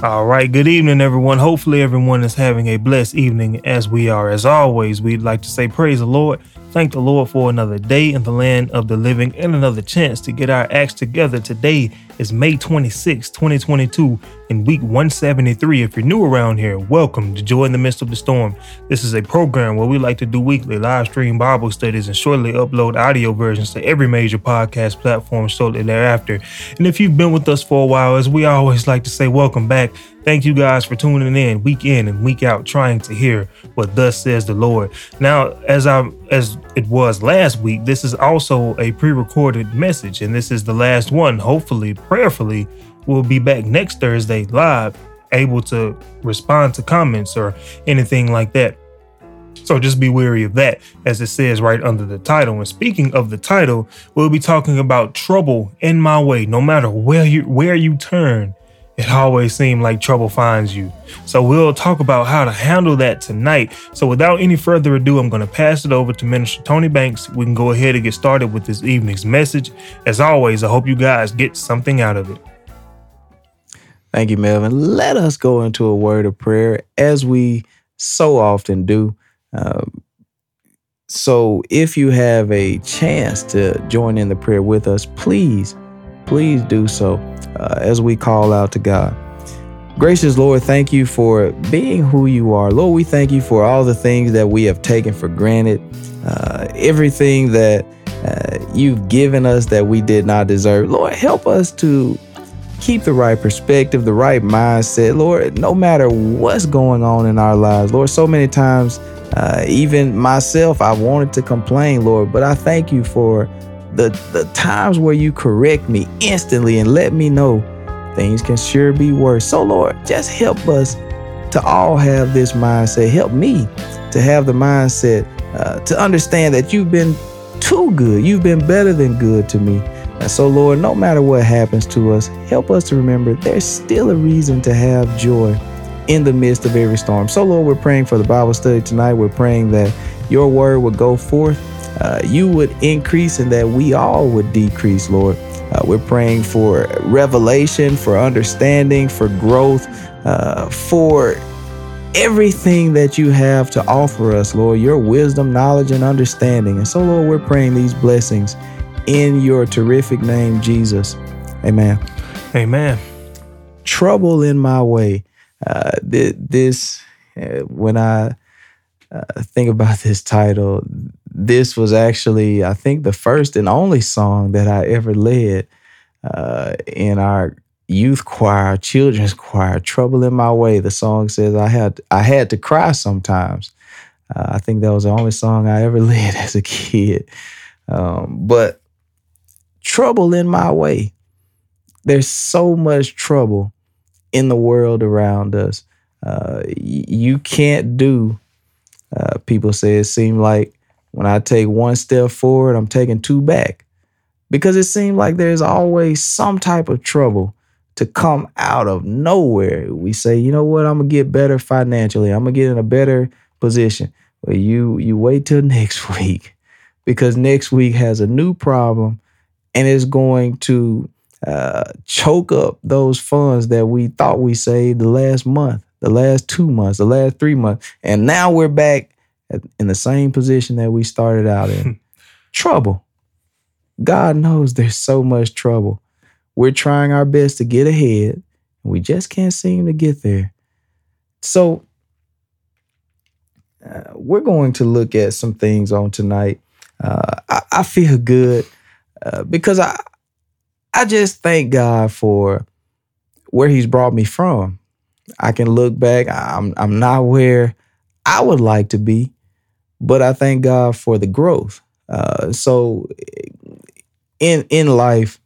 All right, good evening, everyone. Hopefully, everyone is having a blessed evening as we are. As always, we'd like to say, Praise the Lord. Thank the Lord for another day in the land of the living and another chance to get our acts together. Today is May 26, 2022, in week 173. If you're new around here, welcome to Joy in the Midst of the Storm. This is a program where we like to do weekly live stream Bible studies and shortly upload audio versions to every major podcast platform shortly thereafter. And if you've been with us for a while, as we always like to say, welcome back. Thank you guys for tuning in week in and week out, trying to hear what thus says the Lord. Now, as I as it was last week, this is also a pre-recorded message, and this is the last one. Hopefully, prayerfully, we'll be back next Thursday live, able to respond to comments or anything like that. So just be wary of that, as it says right under the title. And speaking of the title, we'll be talking about trouble in my way. No matter where you where you turn, it always seems like trouble finds you. So we'll talk about how to handle that tonight. So without any further ado, I'm going to pass it over to Minister Tony Banks. We can go ahead and get started with this evening's message. As always, I hope you guys get something out of it. Thank you, Melvin. Let us go into a word of prayer as we so often do. Um, so if you have a chance to join in the prayer with us, please, please do so uh, as we call out to God. Gracious Lord, thank you for being who you are. Lord, we thank you for all the things that we have taken for granted, uh, everything that uh, you've given us that we did not deserve. Lord, help us to keep the right perspective, the right mindset. Lord, no matter what's going on in our lives, Lord, so many times, uh, even myself, I wanted to complain, Lord, but I thank you for the the times where you correct me instantly and let me know things can sure be worse. So Lord, just help us to all have this mindset. Help me to have the mindset uh, to understand that you've been too good. You've been better than good to me. And so, Lord, no matter what happens to us, help us to remember there's still a reason to have joy in the midst of every storm. So, Lord, we're praying for the Bible study tonight. We're praying that your word would go forth uh, you would increase and that we all would decrease, Lord. Uh, we're praying for revelation, for understanding, for growth, uh, for everything that you have to offer us, Lord, your wisdom, knowledge, and understanding. And so, Lord, we're praying these blessings in your terrific name, Jesus. Amen. Amen. Trouble in my way. Uh, this, uh, when I uh, think about this title, this was actually, I think, the first and only song that I ever led uh, in our youth choir, children's choir. "Trouble in My Way." The song says I had I had to cry sometimes. Uh, I think that was the only song I ever led as a kid. Um, but trouble in my way. There's so much trouble in the world around us. Uh, you can't do. Uh, people say it seemed like when I take one step forward, I'm taking two back because it seems like there's always some type of trouble to come out of nowhere. We say, you know what, I'm gonna get better financially. I'm gonna get in a better position. But you you wait till next week because next week has a new problem and it's going to uh, choke up those funds that we thought we saved the last month, the last two months, the last three months, and now we're back in the same position that we started out in. trouble. God knows there's so much trouble. We're trying our best to get ahead, and we just can't seem to get there. So, uh, we're going to look at some things on tonight. Uh, I, I, feel good uh, because I, I just thank God for where He's brought me from. I can look back. I'm, I'm not where I would like to be, but I thank God for the growth. Uh, so in in life,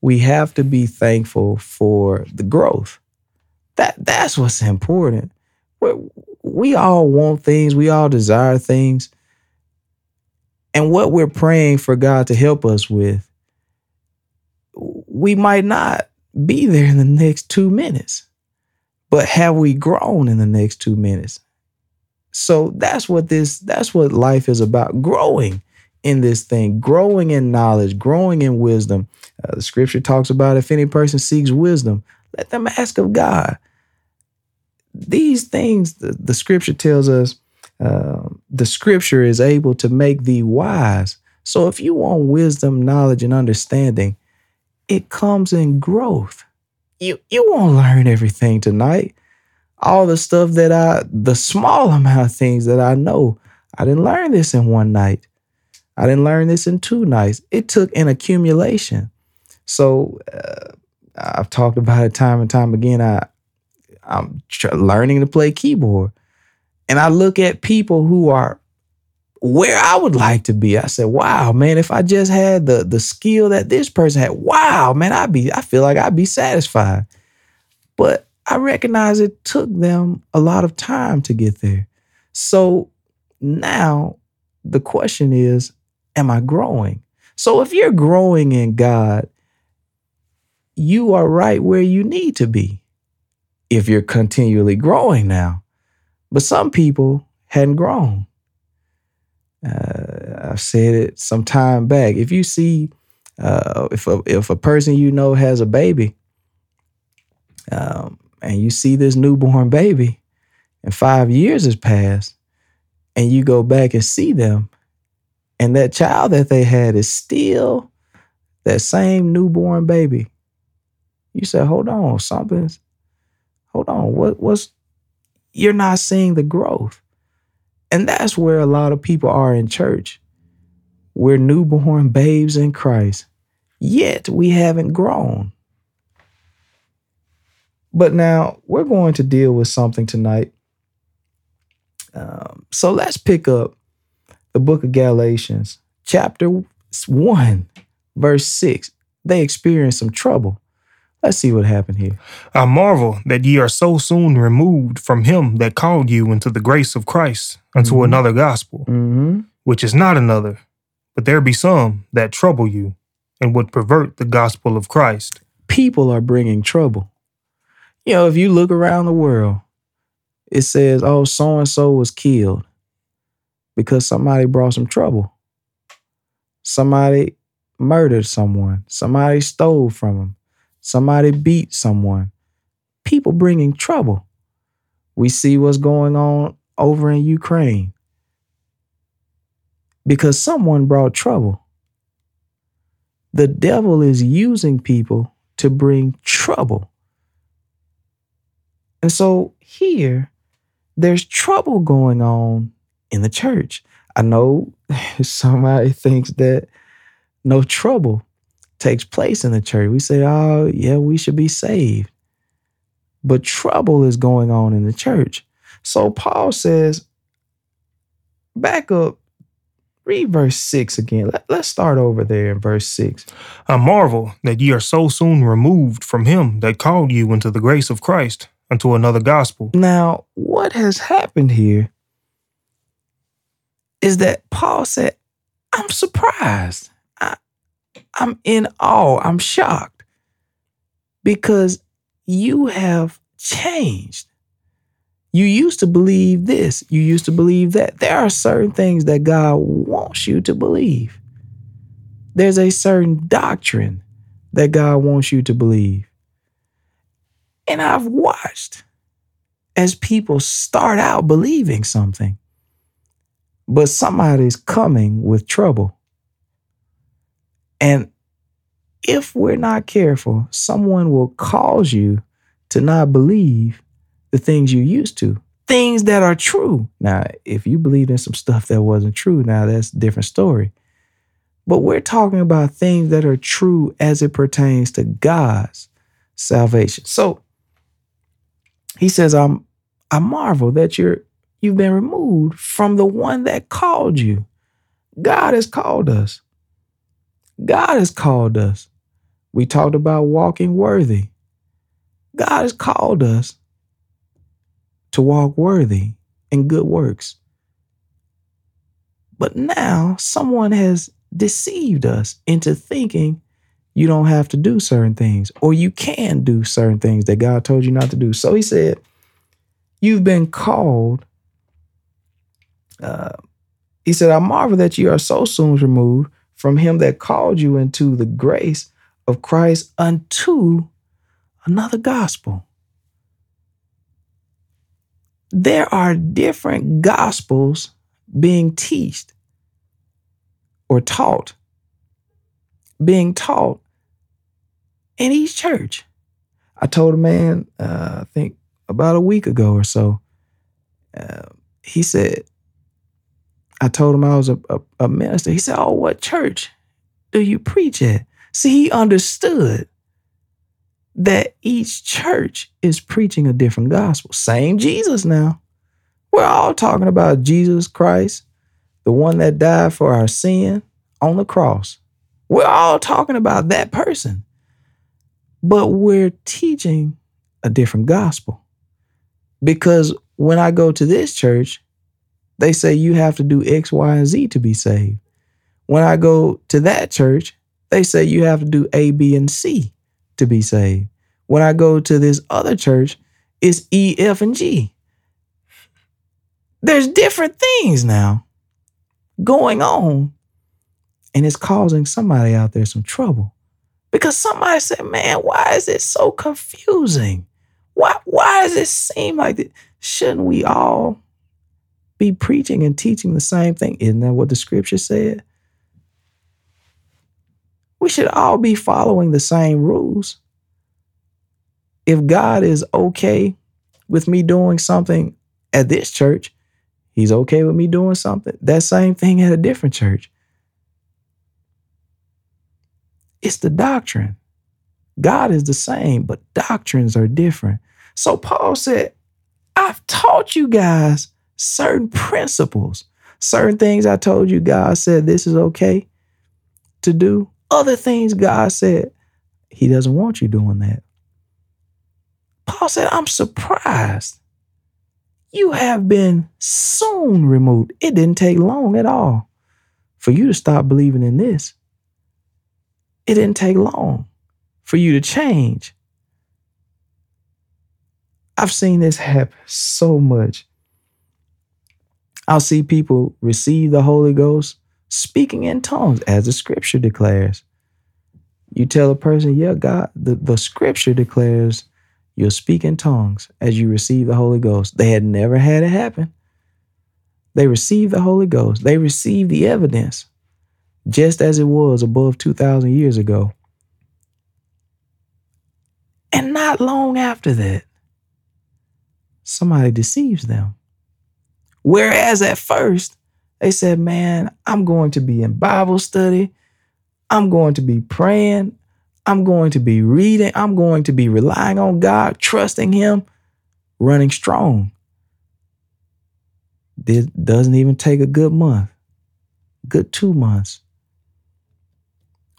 we have to be thankful for the growth. That that's what's important. we we all want things, we all desire things. And what we're praying for God to help us with, we might not be there in the next two minutes. But have we grown in the next two minutes? So that's what this that's what life is about growing in this thing, growing in knowledge, growing in wisdom. Uh, the scripture talks about if any person seeks wisdom, let them ask of God. these things, the, the scripture tells us, uh, the scripture is able to make thee wise. So if you want wisdom, knowledge, and understanding, it comes in growth. You you won't learn everything tonight. All the stuff that I, the small amount of things that I know, I didn't learn this in one night. I didn't learn this in two nights. It took an accumulation. So uh, I've talked about it time and time again. I I'm tr- learning to play keyboard, and I look at people who are where I would like to be. I said, "Wow, man! If I just had the the skill that this person had, wow, man! I'd be. I feel like I'd be satisfied." But I recognize it took them a lot of time to get there. So now the question is, am I growing? So if you're growing in God, you are right where you need to be if you're continually growing now. But some people hadn't grown. Uh, I've said it some time back. If you see, uh, if a, if a person you know has a baby, um, and you see this newborn baby, and five years has passed, and you go back and see them, and that child that they had is still that same newborn baby. You say, hold on, something's, hold on, what what's you're not seeing the growth. And that's where a lot of people are in church. We're newborn babes in Christ, yet we haven't grown. But now we're going to deal with something tonight. Um, so let's pick up the book of Galatians, chapter 1, verse 6. They experienced some trouble. Let's see what happened here. I marvel that ye are so soon removed from him that called you into the grace of Christ unto Mhm. another gospel, Mm-hmm. which is not another, but there be some that trouble you and would pervert the gospel of Christ. People are bringing trouble. You know, if you look around the world, it says, oh, so and so was killed because somebody brought some trouble. Somebody murdered someone. Somebody stole from them. Somebody beat someone. People bringing trouble. We see what's going on over in Ukraine because someone brought trouble. The devil is using people to bring trouble. And so here, there's trouble going on in the church. I know somebody thinks that no trouble takes place in the church. We say, oh, yeah, we should be saved. But trouble is going on in the church. So Paul says, back up, read verse 6 again. Let, let's start over there in verse 6. I marvel that ye are so soon removed from him that called you into the grace of Christ unto another gospel. Now, what has happened here is that Paul said, I'm surprised. I, I'm in awe. I'm shocked because you have changed. You used to believe this, you used to believe that. There are certain things that God wants you to believe. There's a certain doctrine that God wants you to believe. And I've watched as people start out believing something, but somebody's coming with trouble. And if we're not careful, someone will cause you to not believe the things you used to, things that are true. Now, if you believed in some stuff that wasn't true, now that's a different story. But we're talking about things that are true as it pertains to God's salvation. So he says, I'm I marvel that you're you've been removed from the one that called you. God has called us. God has called us. We talked about walking worthy. God has called us to walk worthy in good works. But now someone has deceived us into thinking you don't have to do certain things or you can do certain things that God told you not to do. So he said, You've been called. Uh, he said, I marvel that you are so soon removed from him that called you into the grace of Christ unto another gospel. there are different gospels being taught or taught, being taught in each church. I told a man, uh, I think about a week ago or so, uh, he said, I told him I was a, a, a minister. He said, Oh, what church do you preach at? See, he understood that each church is preaching a different gospel. Same Jesus now. We're all talking about Jesus Christ, the one that died for our sin on the cross. We're all talking about that person. But we're teaching a different gospel. Because when I go to this church, they say you have to do X, Y, and Z to be saved. When I go to that church, they say you have to do A, B, and C to be saved. When I go to this other church, it's E, F, and G. There's different things now going on, and it's causing somebody out there some trouble. Because somebody said, man, why is it so confusing? Why, why does it seem like that? Shouldn't we all be preaching and teaching the same thing? Isn't that what the scripture said? We should all be following the same rules. If God is okay with me doing something at this church, He's okay with me doing something. That same thing at a different church. It's the doctrine. God is the same, but doctrines are different. So Paul said, I've taught you guys certain principles, certain things I told you God said this is okay to do. Other things God said, He doesn't want you doing that. Paul said, I'm surprised. You have been soon removed. It didn't take long at all for you to stop believing in this. It didn't take long for you to change. I've seen this happen so much. I'll see people receive the Holy Ghost speaking in tongues as the scripture declares. You tell a person, yeah, God, the, the scripture declares you'll speak in tongues as you receive the Holy Ghost. They had never had it happen. They received the Holy Ghost. They received the evidence just as it was above 2,000 years ago. And not long after that, somebody deceives them. Whereas at first, they said, Man, I'm going to be in Bible study. I'm going to be praying. I'm going to be reading. I'm going to be relying on God, trusting Him, running strong. This doesn't even take a good month, good two months.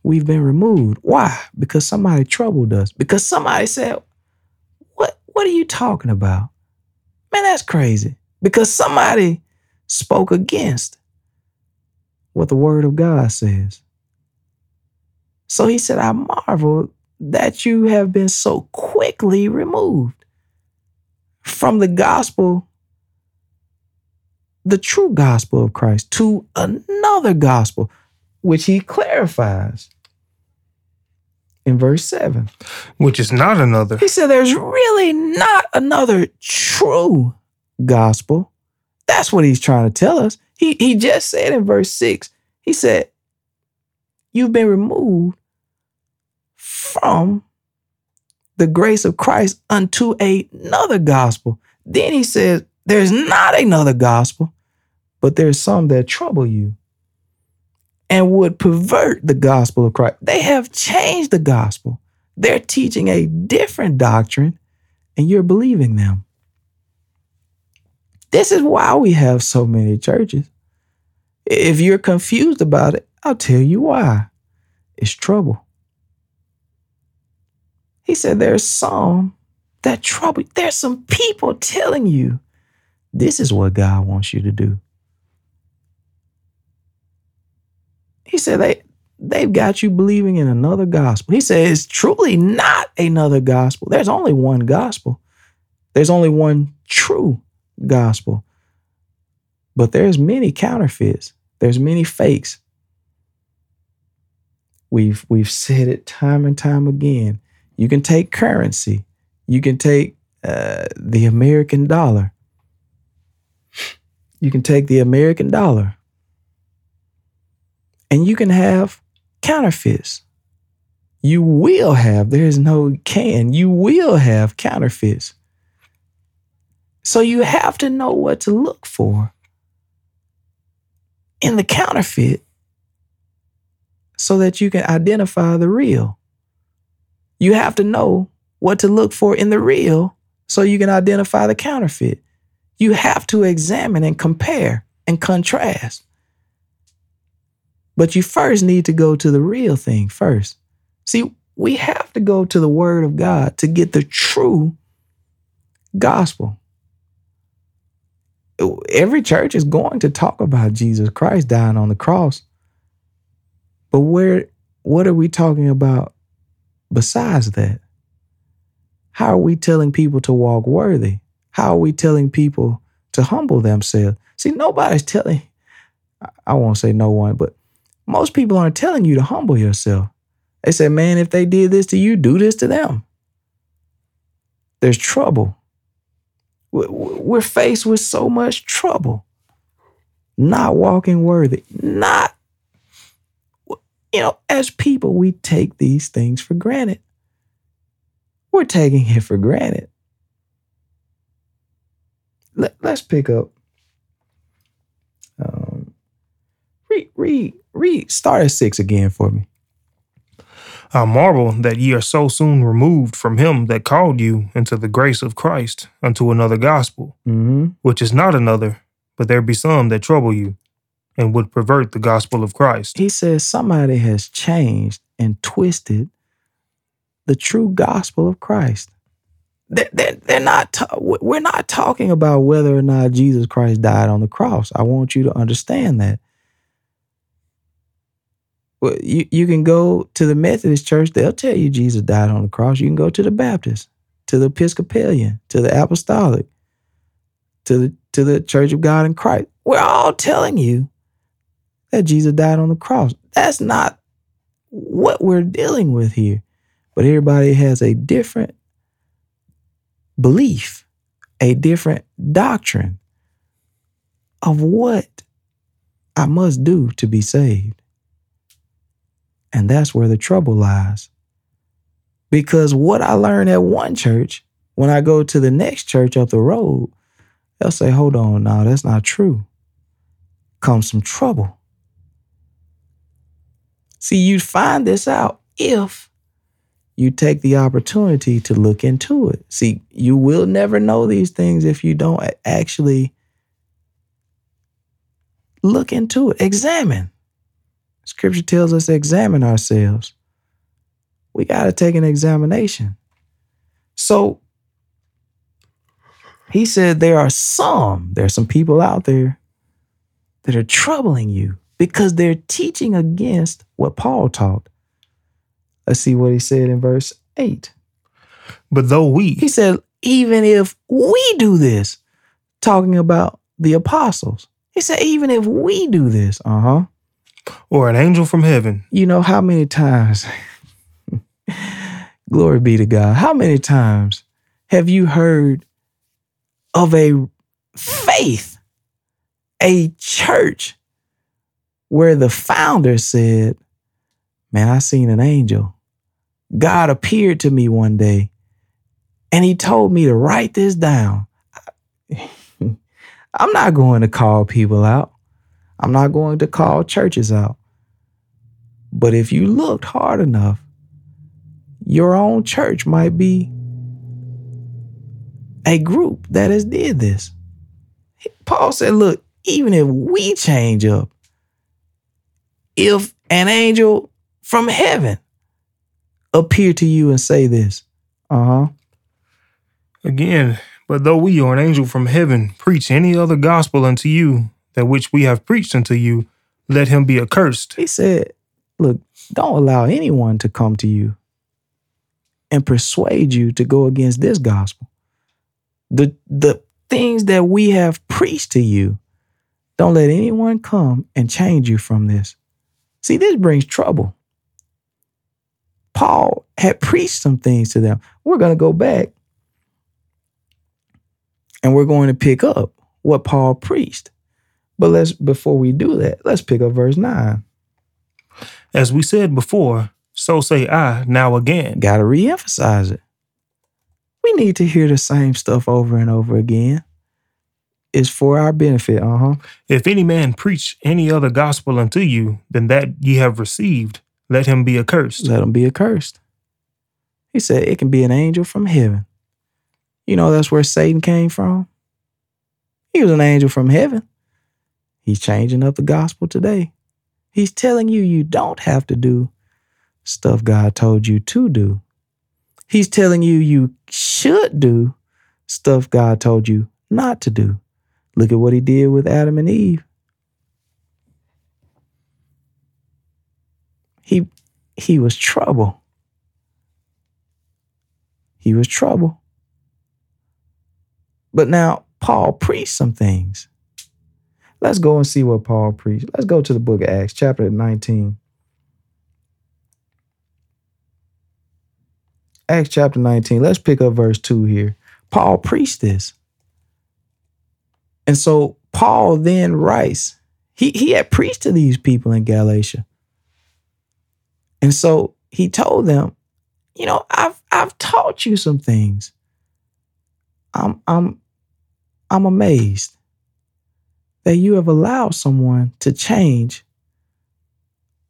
We've been removed. Why? Because somebody troubled us. Because somebody said, What, what are you talking about? Man, that's crazy. Because somebody spoke against what the word of God says. So he said, I marvel that you have been so quickly removed from the gospel, the true gospel of Christ, to another gospel, which he clarifies in verse 7. Which is not another. He said, There's really not another true gospel. That's what he's trying to tell us. He, he just said in verse 6, he said, You've been removed from the grace of Christ unto another gospel. Then he says, There's not another gospel, but there's some that trouble you and would pervert the gospel of Christ. They have changed the gospel. They're teaching a different doctrine, and you're believing them. This is why we have so many churches. If you're confused about it, I'll tell you why. It's trouble. He said there's some that trouble. There's some people telling you this is what God wants you to do. He said they they've got you believing in another gospel. He said it's truly not another gospel. There's only one gospel. There's only one true gospel. But there's many counterfeits. There's many fakes. We've we've said it time and time again. You can take currency. You can take uh, the American dollar. You can take the American dollar and you can have counterfeits. You will have, there's no can, you will have counterfeits. So you have to know what to look for in the counterfeit so that you can identify the real. You have to know what to look for in the real so you can identify the counterfeit. You have to examine and compare and contrast. But you first need to go to the real thing first. See, we have to go to the Word of God to get the true gospel. Every church is going to talk about Jesus Christ dying on the cross. But where what are we talking about besides that? How are we telling people to walk worthy? How are we telling people to humble themselves? See, nobody's telling, I won't say no one, but most people aren't telling you to humble yourself. They say, man, if they did this to you, do this to them. There's trouble. We're faced with so much trouble. Not walking worthy, not, you know, as people, we take these things for granted. We're taking it for granted. Let, us pick up. Um, read, read, read. Start at six again for me. I marvel that ye are so soon removed from him that called you into the grace of Christ unto another gospel, mm-hmm. which is not another, but there be some that trouble you and would pervert the gospel of Christ. He says somebody has changed and twisted the true gospel of Christ. They're, they're, not, we're not talking about whether or not Jesus Christ died on the cross. I want you to understand that. Well, you, you can go to the Methodist church, they'll tell you Jesus died on the cross. You can go to the Baptist, to the Episcopalian, to the Apostolic, to the, to the Church of God in Christ. We're all telling you that Jesus died on the cross. That's not what we're dealing with here. But everybody has a different belief, a different doctrine of what I must do to be saved. And that's where the trouble lies. Because what I learned at one church, when I go to the next church up the road, they'll say, hold on, now that's not true. Comes some trouble. See, you'd find this out if you take the opportunity to look into it. See, you will never know these things if you don't actually look into it, examine. Scripture tells us to examine ourselves. We got to take an examination. So he said there are some, there are some people out there that are troubling you because they're teaching against what Paul taught. Let's see what he said in verse 8. But though we, he said, even if we do this, talking about the apostles, he said, even if we do this, uh huh. Or an angel from heaven. You know how many times, glory be to God, how many times have you heard of a faith, a church where the founder said, Man, I seen an angel. God appeared to me one day and he told me to write this down. I'm not going to call people out. I'm not going to call churches out. But if you looked hard enough, your own church might be a group that has did this. Paul said, look, even if we change up, if an angel from heaven appear to you and say this. Uh huh. Again, but though we or an angel from heaven preach any other gospel unto you that which we have preached unto you, let him be accursed. He said, Look, don't allow anyone to come to you and persuade you to go against this gospel. The, the things that we have preached to you, don't let anyone come and change you from this. See, this brings trouble. Paul had preached some things to them. We're going to go back and we're going to pick up what Paul preached. But let's before we do that, let's pick up verse 9. As we said before, so say I now again. Gotta re-emphasize it. We need to hear the same stuff over and over again. It's for our benefit, uh-huh. If any man preach any other gospel unto you than that ye have received, let him be accursed. Let him be accursed. He said it can be an angel from heaven. You know that's where Satan came from. He was an angel from heaven. He's changing up the gospel today. He's telling you you don't have to do stuff God told you to do. He's telling you you should do stuff God told you not to do. Look at what he did with Adam and Eve. He he was trouble. He was trouble. But now Paul preached some things. Let's go and see what Paul preached. Let's go to the book of Acts, chapter 19. Acts chapter 19. Let's pick up verse 2 here. Paul preached this. And so Paul then writes, he, he had preached to these people in Galatia. And so he told them, you know, I've I've taught you some things. I'm I'm I'm amazed that you have allowed someone to change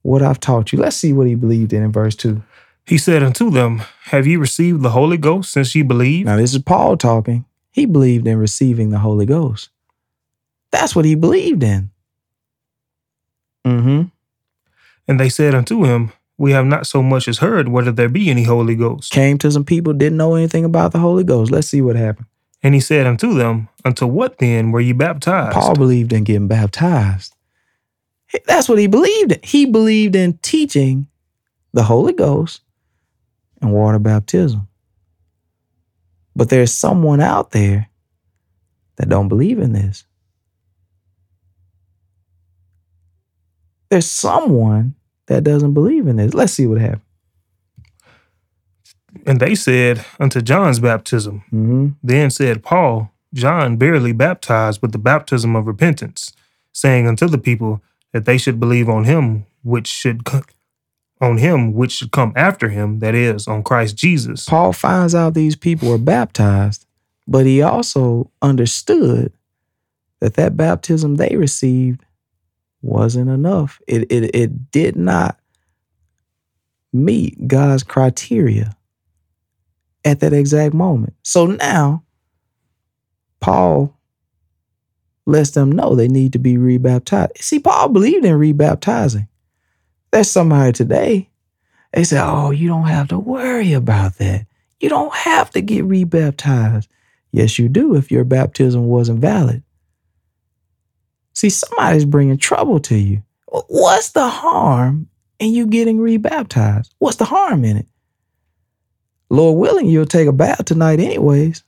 what I've taught you. Let's see what he believed in in verse 2. He said unto them, Have ye received the Holy Ghost since ye believe? Now, this is Paul talking. He believed in receiving the Holy Ghost. That's what he believed in. Mm-hmm. And they said unto him, We have not so much as heard whether there be any Holy Ghost. Came to some people, didn't know anything about the Holy Ghost. Let's see what happened. And he said unto them, Unto what then were ye baptized? Paul believed in getting baptized. That's what he believed in. He believed in teaching the Holy Ghost and water baptism. But there's someone out there that don't believe in this. There's someone that doesn't believe in this. Let's see what happened. And they said unto John's baptism. Mm-hmm. Then said Paul, John barely baptized with the baptism of repentance, saying unto the people that they should believe on him which should co- on him which should come after him, that is, on Christ Jesus. Paul finds out these people were baptized, but he also understood that that baptism they received wasn't enough. It, it, it did not meet God's criteria at that exact moment. So now, Paul lets them know they need to be rebaptized. See, Paul believed in rebaptizing. There's somebody today, they say, oh, you don't have to worry about that. You don't have to get rebaptized. Yes, you do if your baptism wasn't valid. See, somebody's bringing trouble to you. What's the harm in you getting rebaptized? What's the harm in it? Lord willing, you'll take a bath tonight, anyways.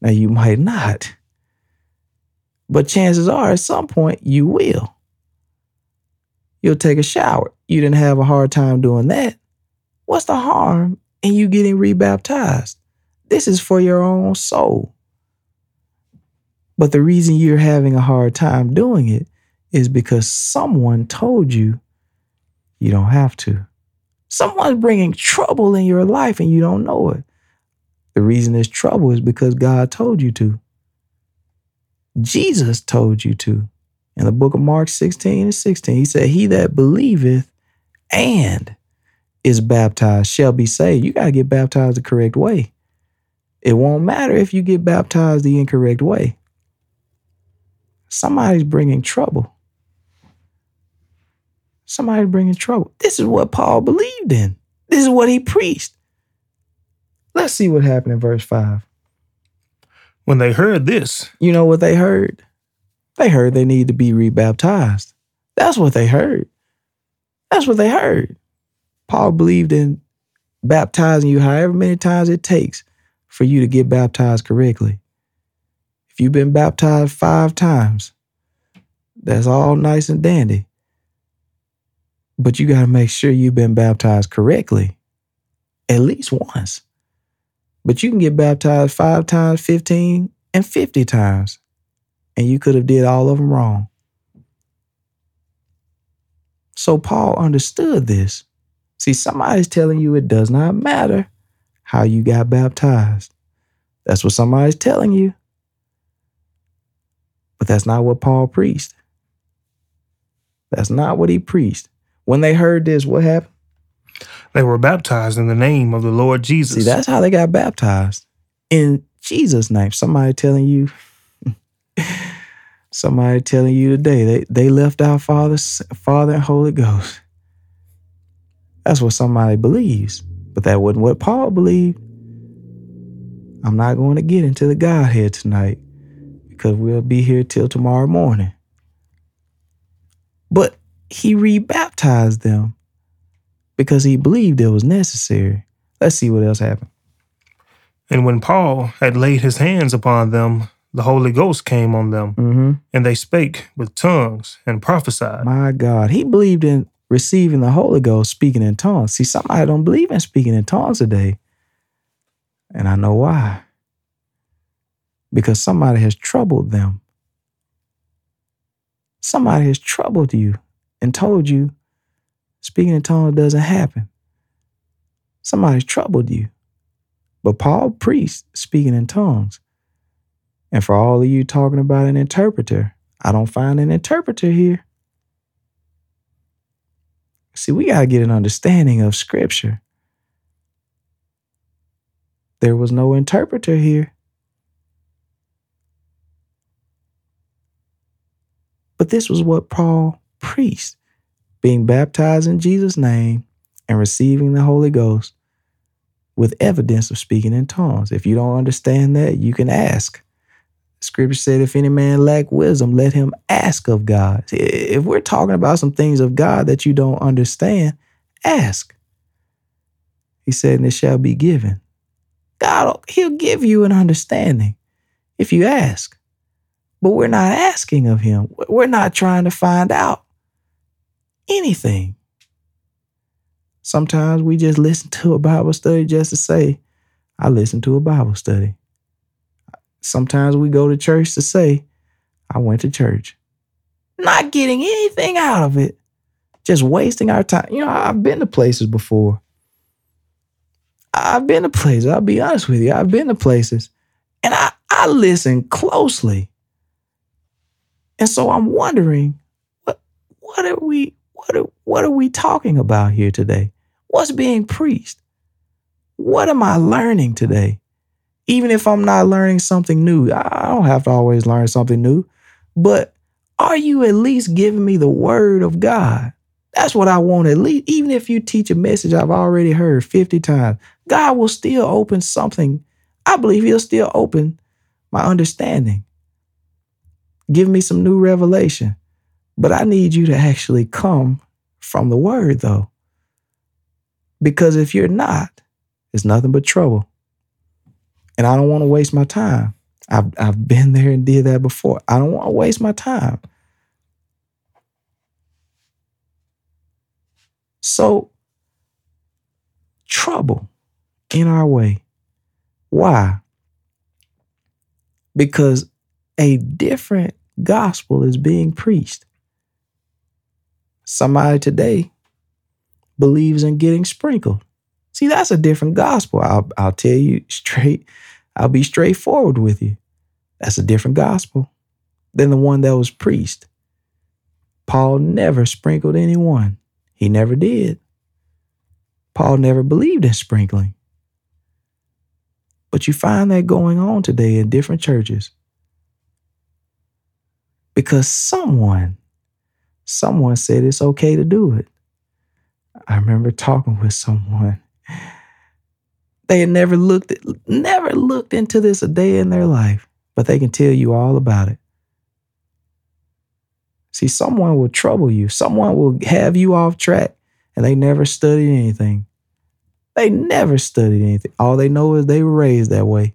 Now, you might not, but chances are at some point you will. You'll take a shower. You didn't have a hard time doing that. What's the harm in you getting rebaptized? This is for your own soul. But the reason you're having a hard time doing it is because someone told you you don't have to. Someone's bringing trouble in your life and you don't know it. The reason there's trouble is because God told you to. Jesus told you to. In the book of Mark 16 and 16, he said, He that believeth and is baptized shall be saved. You got to get baptized the correct way. It won't matter if you get baptized the incorrect way. Somebody's bringing trouble. Somebody's bringing trouble. This is what Paul believed in. This is what he preached. Let's see what happened in verse 5. When they heard this, You know what they heard? They heard they need to be rebaptized. That's what they heard. That's what they heard. Paul believed in baptizing you however many times it takes for you to get baptized correctly. If you've been baptized five times, that's all nice and dandy. But you got to make sure you've been baptized correctly at least once. But you can get baptized five times, 15, and 50 times. And you could have did all of them wrong. So Paul understood this. See, somebody's telling you it does not matter how you got baptized. That's what somebody's telling you. But that's not what Paul preached. That's not what he preached. When they heard this, what happened? They were baptized in the name of the Lord Jesus. See, that's how they got baptized. In Jesus' name. Somebody telling you, somebody telling you today, they, they left our Father, Father and Holy Ghost. That's what somebody believes. But that wasn't what Paul believed. I'm not going to get into the Godhead tonight because we'll be here till tomorrow morning. But he rebaptized them because he believed it was necessary. Let's see what else happened. And when Paul had laid his hands upon them, the Holy Ghost came on them, mm-hmm. and they spake with tongues and prophesied. My God, he believed in receiving the Holy Ghost, speaking in tongues. See, somebody don't believe in speaking in tongues today, and I know why because somebody has troubled them. Somebody has troubled you and told you speaking in tongues doesn't happen. Somebody's troubled you. But Paul preached speaking in tongues. And for all of you talking about an interpreter, I don't find an interpreter here. See, we got to get an understanding of Scripture. There was no interpreter here. But this was what Paul preached being baptized in Jesus' name and receiving the Holy Ghost with evidence of speaking in tongues. If you don't understand that, you can ask. Scripture said, if any man lack wisdom, let him ask of God. If we're talking about some things of God that you don't understand, ask. He said, and it shall be given. God, he'll give you an understanding if you ask. But we're not asking of him. We're not trying to find out anything. Sometimes we just listen to a Bible study just to say, I listened to a Bible study. Sometimes we go to church to say, I went to church. Not getting anything out of it, just wasting our time. You know, I've been to places before. I've been to places, I'll be honest with you. I've been to places and I, I listen closely. And so I'm wondering, what what are we what are, what are we talking about here today? What's being preached? What am I learning today? Even if I'm not learning something new, I don't have to always learn something new, but are you at least giving me the word of God? That's what I want at least. Even if you teach a message I've already heard 50 times, God will still open something. I believe He'll still open my understanding give me some new revelation. But I need you to actually come from the word, though. Because if you're not, it's nothing but trouble. And I don't want to waste my time. I've, I've been there and did that before. I don't want to waste my time. So, trouble in our way. Why? Because a different gospel is being preached. Somebody today believes in getting sprinkled. See, that's a different gospel. I'll, I'll tell you straight, I'll be straightforward with you. That's a different gospel than the one that was preached. Paul never sprinkled anyone, he never did. Paul never believed in sprinkling. But you find that going on today in different churches because someone, someone said it's okay to do it. I remember talking with someone. They had never looked at, never looked into this a day in their life, but they can tell you all about it. See, someone will trouble you. Someone will have you off track and they never studied anything. They never studied anything. All they know is they were raised that way,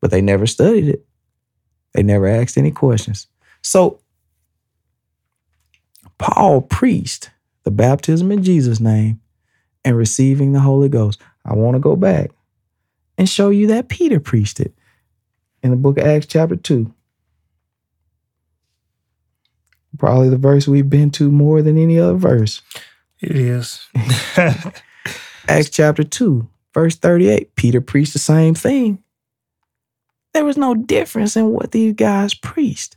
but they never studied it. They never asked any questions. So Paul preached the baptism in Jesus' name and receiving the Holy Ghost. I want to go back and show you that Peter preached it in the book of Acts, chapter 2. Probably the verse we've been to more than any other verse. It is. Acts chapter 2, verse 38. Peter preached the same thing. There was no difference in what these guys preached.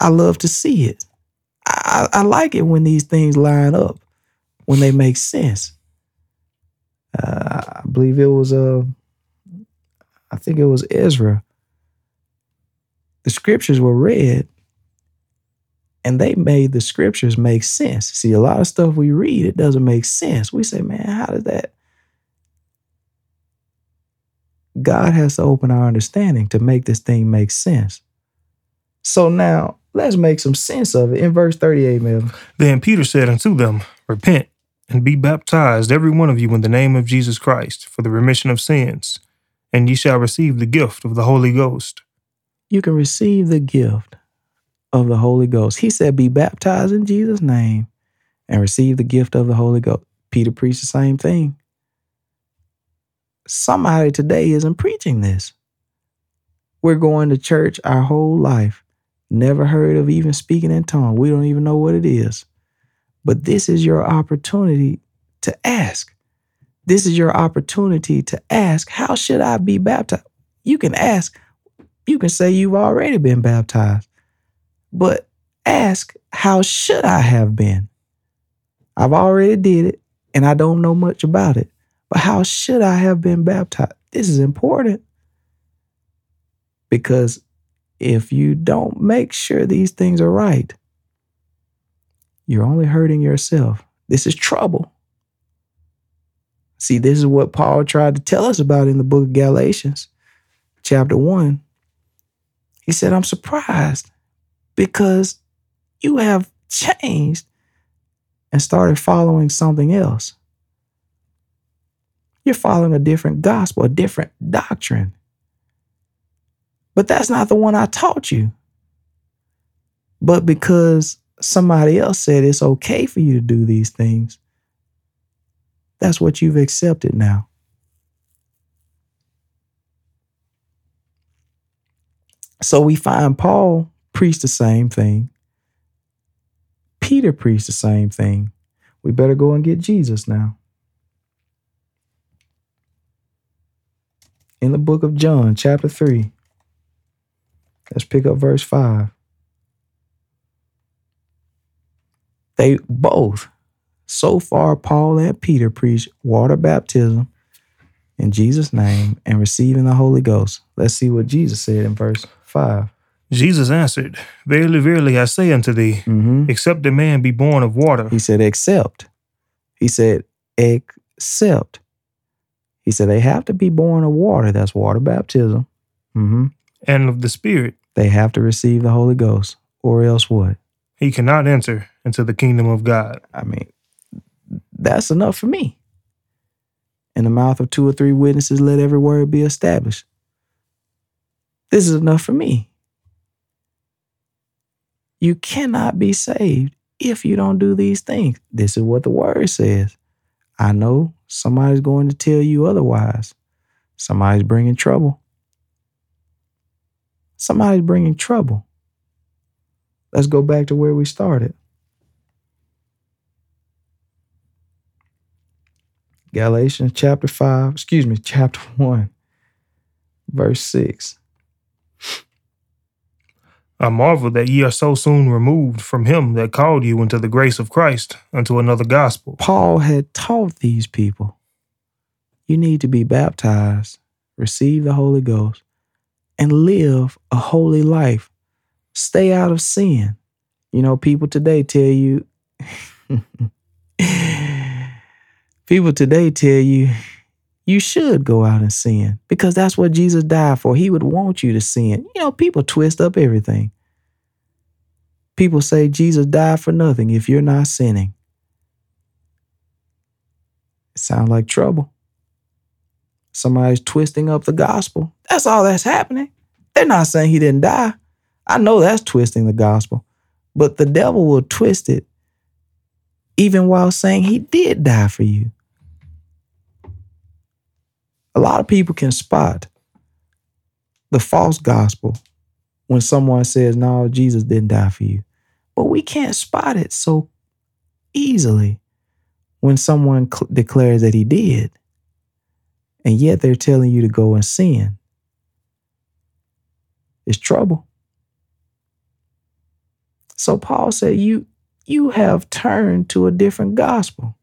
I love to see it. I, I like it when these things line up, when they make sense. Uh, I believe it was uh, I think it was Ezra. The scriptures were read, and they made the scriptures make sense. See, a lot of stuff we read, it doesn't make sense. We say, man, how does that? God has to open our understanding to make this thing make sense. So now let's make some sense of it in verse 38, Melvin. Then Peter said unto them, Repent and be baptized, every one of you, in the name of Jesus Christ, for the remission of sins, and ye shall receive the gift of the Holy Ghost. You can receive the gift of the Holy Ghost. He said, Be baptized in Jesus' name and receive the gift of the Holy Ghost. Peter preached the same thing. Somebody today isn't preaching this. We're going to church our whole life never heard of even speaking in tongues. We don't even know what it is. But this is your opportunity to ask. This is your opportunity to ask, How should I be baptized? You can ask, you can say you've already been baptized, but ask, How should I have been? I've already did it and I don't know much about it, but how should I have been baptized? This is important because if you don't make sure these things are right, you're only hurting yourself. This is trouble. See, this is what Paul tried to tell us about in the book of Galatians, chapter 1. He said, I'm surprised because you have changed and started following something else. You're following a different gospel, a different doctrine. But that's not the one I taught you. But because somebody else said it's okay for you to do these things, that's what you've accepted now. So we find Paul preached the same thing. Peter preached the same thing. We better go and get Jesus now. In the book of John, chapter 3, Let's pick up verse 5. They both, so far, Paul and Peter preached water baptism in Jesus' name and receiving the Holy Ghost. Let's see what Jesus said in verse 5. Jesus answered, Verily, verily, I say unto thee, mm-hmm. except a man be born of water. He said, Except. He said, Except. He said, they have to be born of water. That's water baptism. Mm-hmm. And of the Spirit they have to receive the Holy Ghost, or else what? He cannot enter into the kingdom of God. I mean, that's enough for me. In the mouth of two or three witnesses, let every word be established. This is enough for me. You cannot be saved if you don't do these things. This is what the word says. I know somebody's going to tell you otherwise. Somebody's bringing trouble. Somebody's bringing trouble. Let's go back to where we started. Galatians chapter 5, excuse me, chapter 1, verse 6. I marvel that ye are so soon removed from him that called you into the grace of Christ unto another gospel. Paul had taught these people you need to be baptized, receive the Holy Ghost, and live a holy life. Stay out of sin. You know, people today tell you, people today tell you, you should go out and sin because that's what Jesus died for. He would want you to sin. You know, people twist up everything. People say Jesus died for nothing if you're not sinning. It sounds like trouble. Somebody's twisting up the gospel. That's all that's happening. They're not saying he didn't die. I know that's twisting the gospel, but the devil will twist it even while saying he did die for you. A lot of people can spot the false gospel when someone says, No, Jesus didn't die for you. But we can't spot it so easily when someone cl- declares that he did. And yet they're telling you to go and sin. It's trouble. So Paul said, You you have turned to a different gospel.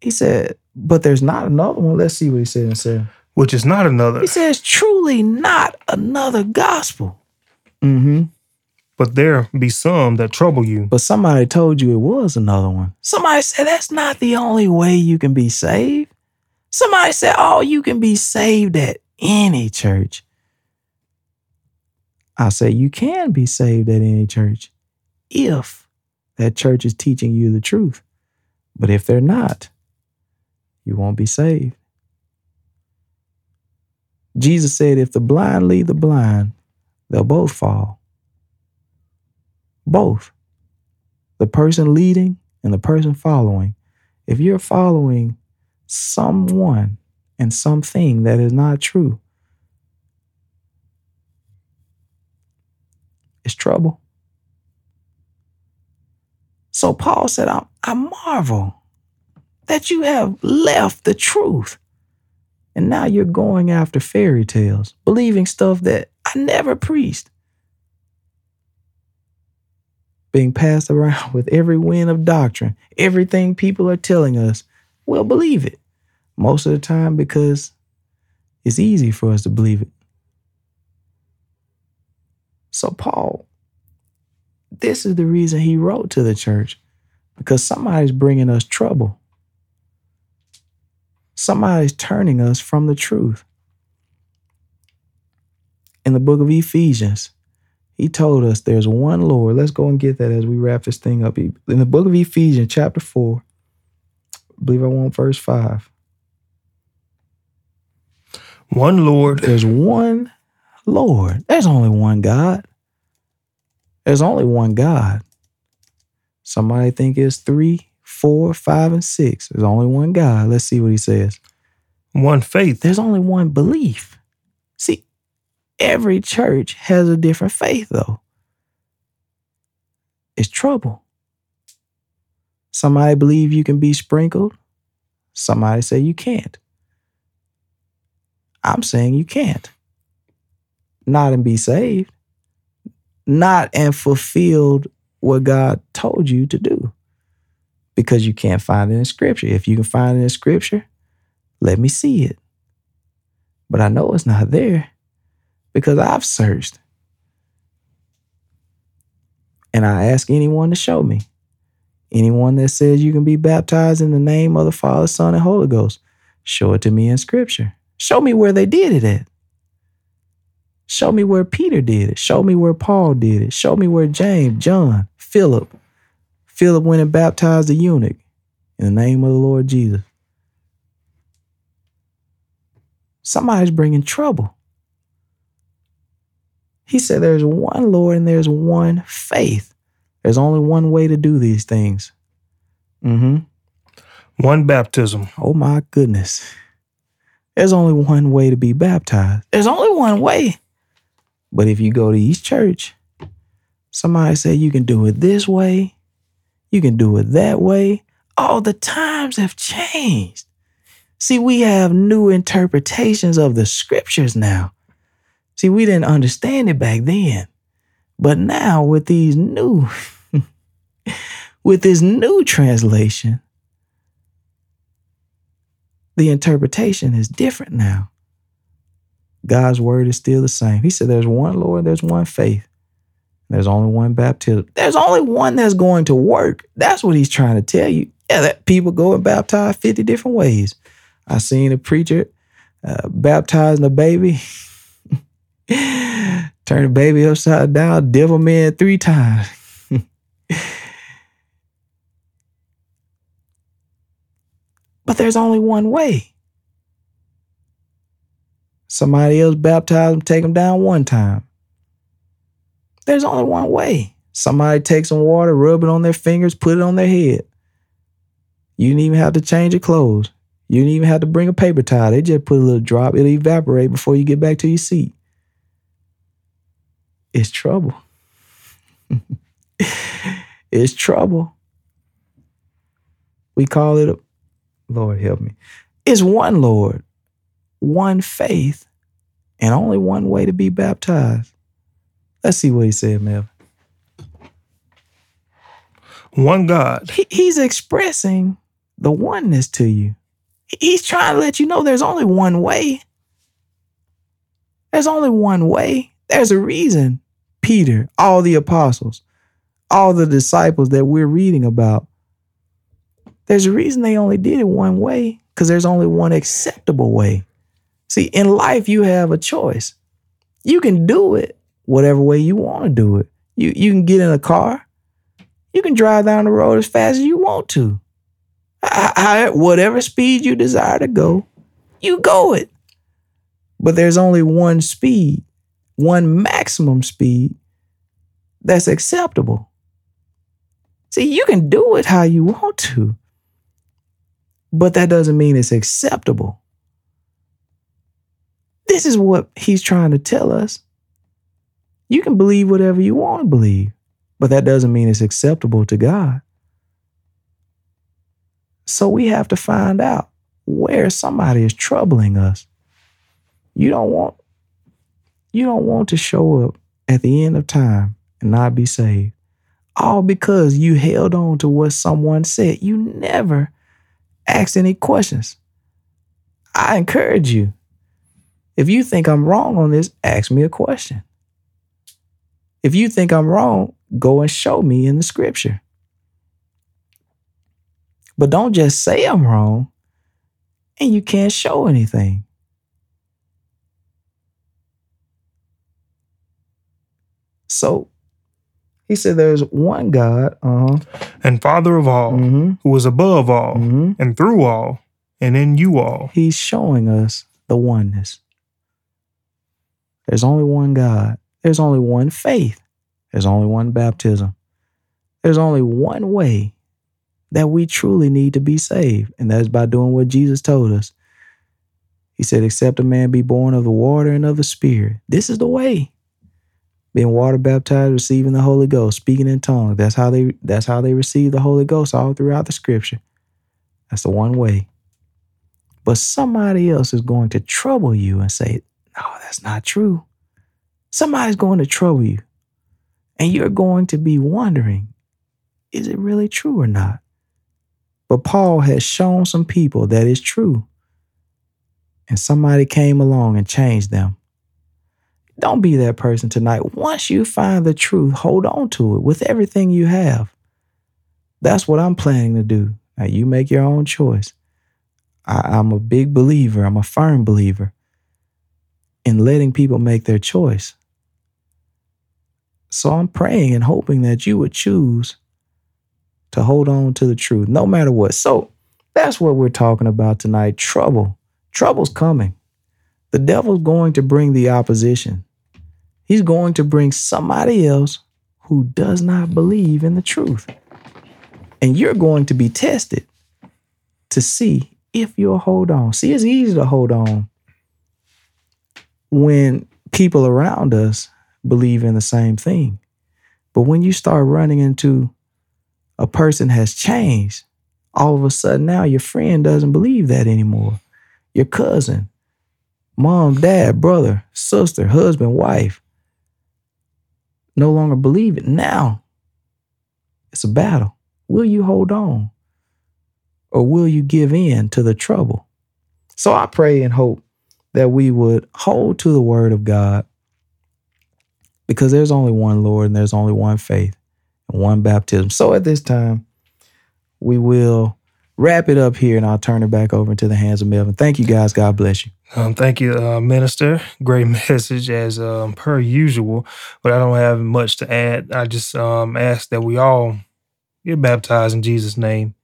He said, but there's not another one. Let's see what he said in seven. Which is not another. He says, truly not another gospel. Mm-hmm. But there be some that trouble you. But somebody told you it was another one. Somebody said that's not the only way you can be saved. Somebody said, oh, you can be saved at any church. I say you can be saved at any church if that church is teaching you the truth. But if they're not, you won't be saved. Jesus said, if the blind lead the blind, they'll both fall. Both. The person leading and the person following. If you're following someone and something that is not true, it's trouble. So Paul said, I, I marvel that you have left the truth. And now you're going after fairy tales, believing stuff that I never preached. Being passed around with every wind of doctrine, everything people are telling us, we'll believe it. Most of the time because it's easy for us to believe it. So, Paul, this is the reason he wrote to the church because somebody's bringing us trouble. Somebody's turning us from the truth. In the book of Ephesians, he told us there's one Lord. Let's go and get that as we wrap this thing up. In the book of Ephesians, chapter 4, I believe I want verse 5. One Lord. There's one Lord. There's only one God. There's only one God. Somebody think it's three, four, five, and six. There's only one God. Let's see what he says. One faith. There's only one belief. See, every church has a different faith, though. It's trouble. Somebody believe you can be sprinkled. Somebody say you can't. I'm saying you can't. Not and be saved. Not and fulfilled what God told you to do because you can't find it in scripture. If you can find it in scripture, let me see it. But I know it's not there because I've searched. And I ask anyone to show me. Anyone that says you can be baptized in the name of the Father, Son, and Holy Ghost, show it to me in scripture. Show me where they did it at. Show me where Peter did it. Show me where Paul did it. Show me where James, John, Philip, Philip went and baptized the eunuch in the name of the Lord Jesus. Somebody's bringing trouble. He said there's one Lord and there's one faith. There's only one way to do these things. Mm-hmm. One baptism. Oh my goodness. There's only one way to be baptized. There's only one way. But if you go to East Church, somebody say you can do it this way, you can do it that way. All the times have changed. See, we have new interpretations of the scriptures now. See, we didn't understand it back then. But now with these new with this new translation, the interpretation is different now. God's word is still the same. He said there's one Lord, there's one faith. There's only one baptism. There's only one that's going to work. That's what he's trying to tell you. Yeah, that people go and baptize 50 different ways. I seen a preacher uh, baptizing a baby, turn the baby upside down, him in three times. but there's only one way. Somebody else baptize them, take them down one time. There's only one way. Somebody take some water, rub it on their fingers, put it on their head. You didn't even have to change your clothes. You didn't even have to bring a paper towel. They just put a little drop, it'll evaporate before you get back to your seat. it's trouble. it's trouble. We call it a Lord help me. It's one Lord, one faith, and only one way to be baptized. Let's see what he said, Melvin. One God. He, he's expressing the oneness to you. He's trying to let you know there's only one way. There's only one way. There's a reason Peter, all the apostles, all the disciples that we're reading about, there's a reason they only did it one way because there's only one acceptable way. See, in life, you have a choice. You can do it whatever way you want to do it. You, you can get in a car, you can drive down the road as fast as you want to. whatever speed you desire to go, you go it. But there's only one speed, one maximum speed that's acceptable. See, you can do it how you want to, but that doesn't mean it's acceptable. This is what he's trying to tell us. You can believe whatever you want to believe, but that doesn't mean it's acceptable to God. So we have to find out where somebody is troubling us. You don't want you don't want to show up at the end of time and not be saved. All because you held on to what someone said. You never asked any questions. I encourage you. If you think I'm wrong on this, ask me a question. If you think I'm wrong, go and show me in the scripture. But don't just say I'm wrong and you can't show anything. So he said there's one God, uh-huh. and Father of all, mm-hmm. who is above all mm-hmm. and through all and in you all. He's showing us the oneness. There's only one God. There's only one faith. There's only one baptism. There's only one way that we truly need to be saved, and that is by doing what Jesus told us. He said, Except a man be born of the water and of the Spirit. This is the way being water baptized, receiving the Holy Ghost, speaking in tongues. That's how they that's how they receive the Holy Ghost all throughout the scripture. That's the one way. But somebody else is going to trouble you and say, No, that's not true. Somebody's going to trouble you. And you're going to be wondering, is it really true or not? But Paul has shown some people that it's true. And somebody came along and changed them. Don't be that person tonight. Once you find the truth, hold on to it with everything you have. That's what I'm planning to do. Now, you make your own choice. I, am a big believer, I'm a firm believer in letting people make their choice. So I'm praying and hoping that you would choose to hold on to the truth no matter what. So that's what we're talking about tonight trouble. Trouble's coming. The devil's going to bring the opposition. He's going to bring somebody else who does not believe in the truth. And you're going to be tested to see if you'll hold on. See, it's easy to hold on when people around us believe in the same thing. But when you start running into a person has changed, all of a sudden now your friend doesn't believe that anymore. Your cousin, mom, dad, brother, sister, husband, wife no longer believe it. Now it's a battle. Will you hold on? Or will you give in to the trouble? So I pray and hope that we would hold to the word of God because there's only one Lord and there's only one faith and one baptism. So at this time, we will wrap it up here and I'll turn it back over into the hands of Melvin. Thank you guys. God bless you. Um, thank you, uh, Minister. Great message as um, per usual, but I don't have much to add. I just um, ask that we all get baptized in Jesus' name,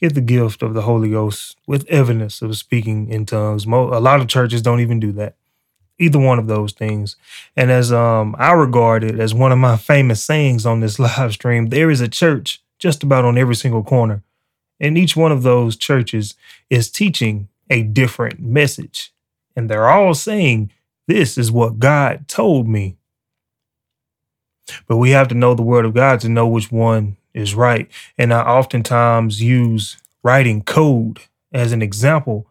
get the gift of the Holy Ghost with evidence of speaking in tongues. Mo- a lot of churches don't even do that. Either one of those things. And as um, I regard it as one of my famous sayings on this live stream, there is a church just about on every single corner and each one of those churches is teaching a different message. And they're all saying, This is what God told me. But we have to know the word of God to know which one is right. And I oftentimes use writing code as an example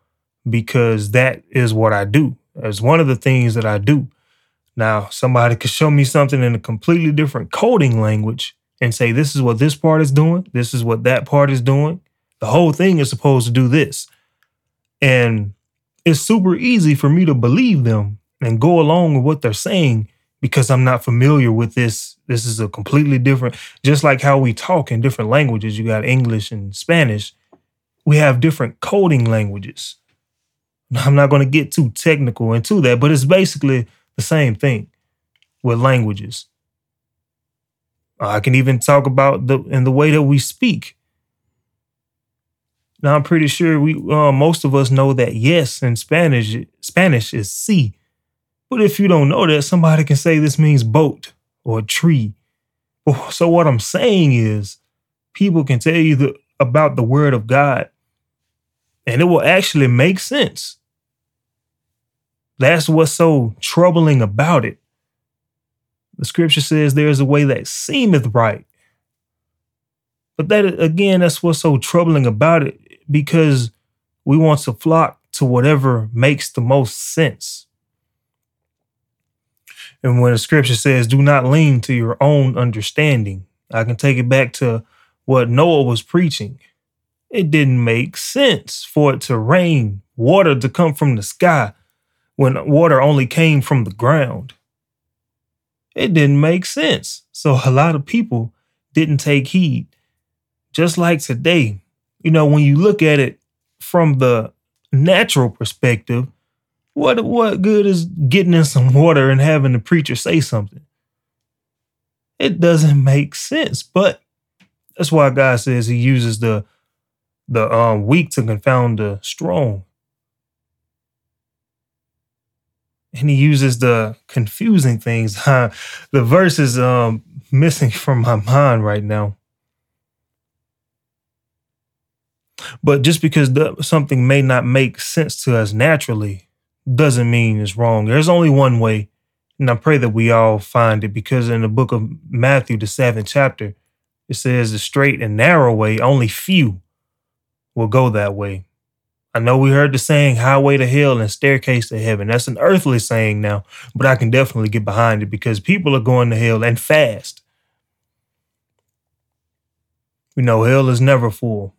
because that is what I do. As one of the things that I do. Now, somebody could show me something in a completely different coding language and say, this is what this part is doing, this is what that part is doing. The whole thing is supposed to do this. And it's super easy for me to believe them and go along with what they're saying because I'm not familiar with this. This is a completely different, just like how we talk in different languages. You got English and Spanish. We have different coding languages. I'm not going to get too technical into that, but it's basically the same thing with languages. I can even talk about the in the way that we speak. Now I'm pretty sure we uh, most of us know that yes in Spanish Spanish is sí, but if you don't know that, somebody can say this means boat or tree. So what I'm saying is, people can tell you the, about the word of God, and it will actually make sense. That's what's so troubling about it. The scripture says there is a way that seemeth right. But that again, that's what's so troubling about it because we want to flock to whatever makes the most sense. And when the scripture says, do not lean to your own understanding, I can take it back to what Noah was preaching. It didn't make sense for it to rain, water to come from the sky when water only came from the ground. It didn't make sense. So a lot of people didn't take heed. Just like today, you know, when you look at it from the natural perspective, what what good is getting in some water and having the preacher say something? It doesn't make sense. But that's why God says he uses the the um, weak to confound the strong. and he uses the confusing things. the verse is um, missing from my mind right now. But just because the, something may not make sense to us naturally doesn't mean it's wrong. There's only one way, and I pray that we all find it because in the book of Matthew, the seventh chapter, it says the straight and narrow way, only few will go that way. I know we heard the saying highway to hell and staircase to heaven. That's an earthly saying now, but I can definitely get behind it because people are going to hell and fast. You know, hell is never full,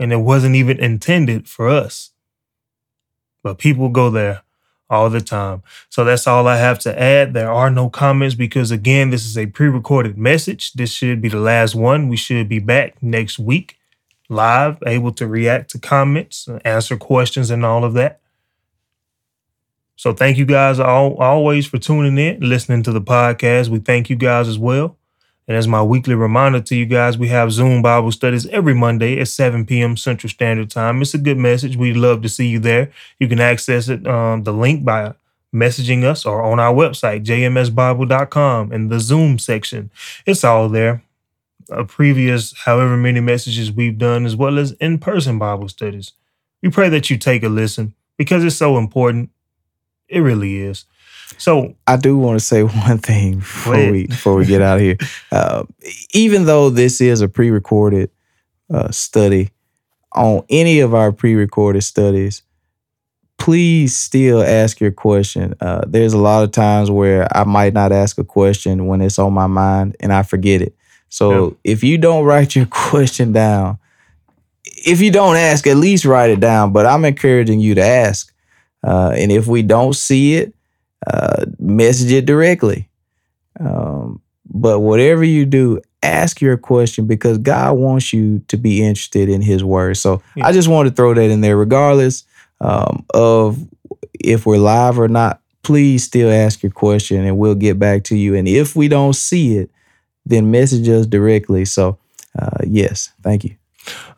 and it wasn't even intended for us. But people go there all the time. So that's all I have to add. There are no comments because, again, this is a pre recorded message. This should be the last one. We should be back next week live, able to react to comments, answer questions, and all of that. So thank you guys all, always for tuning in, listening to the podcast. We thank you guys as well. And as my weekly reminder to you guys, we have Zoom Bible studies every Monday at 7 p.m. Central Standard Time. It's a good message. We'd love to see you there. You can access it, um, the link by messaging us or on our website, jmsbible.com, in the Zoom section. It's all there a previous however many messages we've done, as well as in person Bible studies. We pray that you take a listen because it's so important. It really is. So I do want to say one thing before we before we get out of here. Uh, even though this is a pre-recorded uh, study, on any of our pre-recorded studies, please still ask your question. Uh, there's a lot of times where I might not ask a question when it's on my mind and I forget it. So yeah. if you don't write your question down, if you don't ask, at least write it down. But I'm encouraging you to ask. Uh, and if we don't see it, uh, message it directly. Um, but whatever you do, ask your question because God wants you to be interested in His word. So yeah. I just want to throw that in there, regardless um, of if we're live or not. Please still ask your question, and we'll get back to you. And if we don't see it, then message us directly. So, uh, yes, thank you.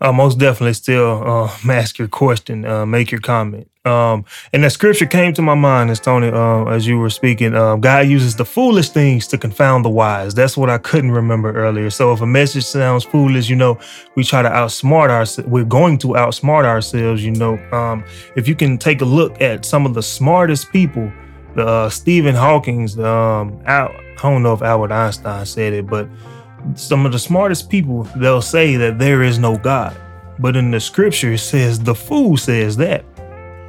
Uh, most definitely still uh, ask your question, uh, make your comment. Um, and that scripture came to my mind, as Tony, uh, as you were speaking. Um, God uses the foolish things to confound the wise. That's what I couldn't remember earlier. So if a message sounds foolish, you know, we try to outsmart ourselves. We're going to outsmart ourselves. You know, um, if you can take a look at some of the smartest people the uh, Stephen Hawking's, um, Al, I don't know if Albert Einstein said it, but some of the smartest people they'll say that there is no God, but in the scripture it says the fool says that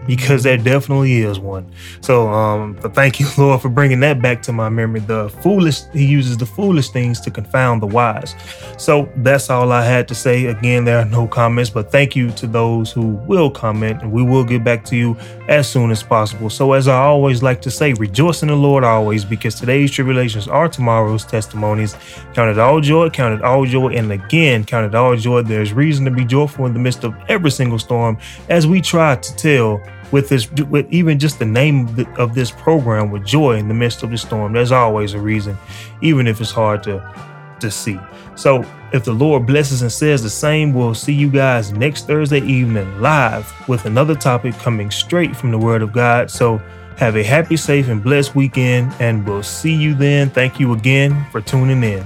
because there definitely is one. So, um, thank you, Lord, for bringing that back to my memory. The foolish, He uses the foolish things to confound the wise. So that's all I had to say. Again, there are no comments, but thank you to those who will comment, and we will get back to you as soon as possible. So, as I always like to say, rejoice in the Lord always, because today's tribulations are tomorrow's testimonies. Count it all joy, count it all joy, and again, count it all joy. There's reason to be joyful in the midst of every single storm as we try to tell with this with even just the name of this program with joy in the midst of the storm. There's always a reason even if it's hard to to see. So if the lord blesses and says the same we'll see you guys next thursday evening live with another topic coming straight from the word of god. So have a happy safe and blessed weekend and we'll see you then. Thank you again for tuning in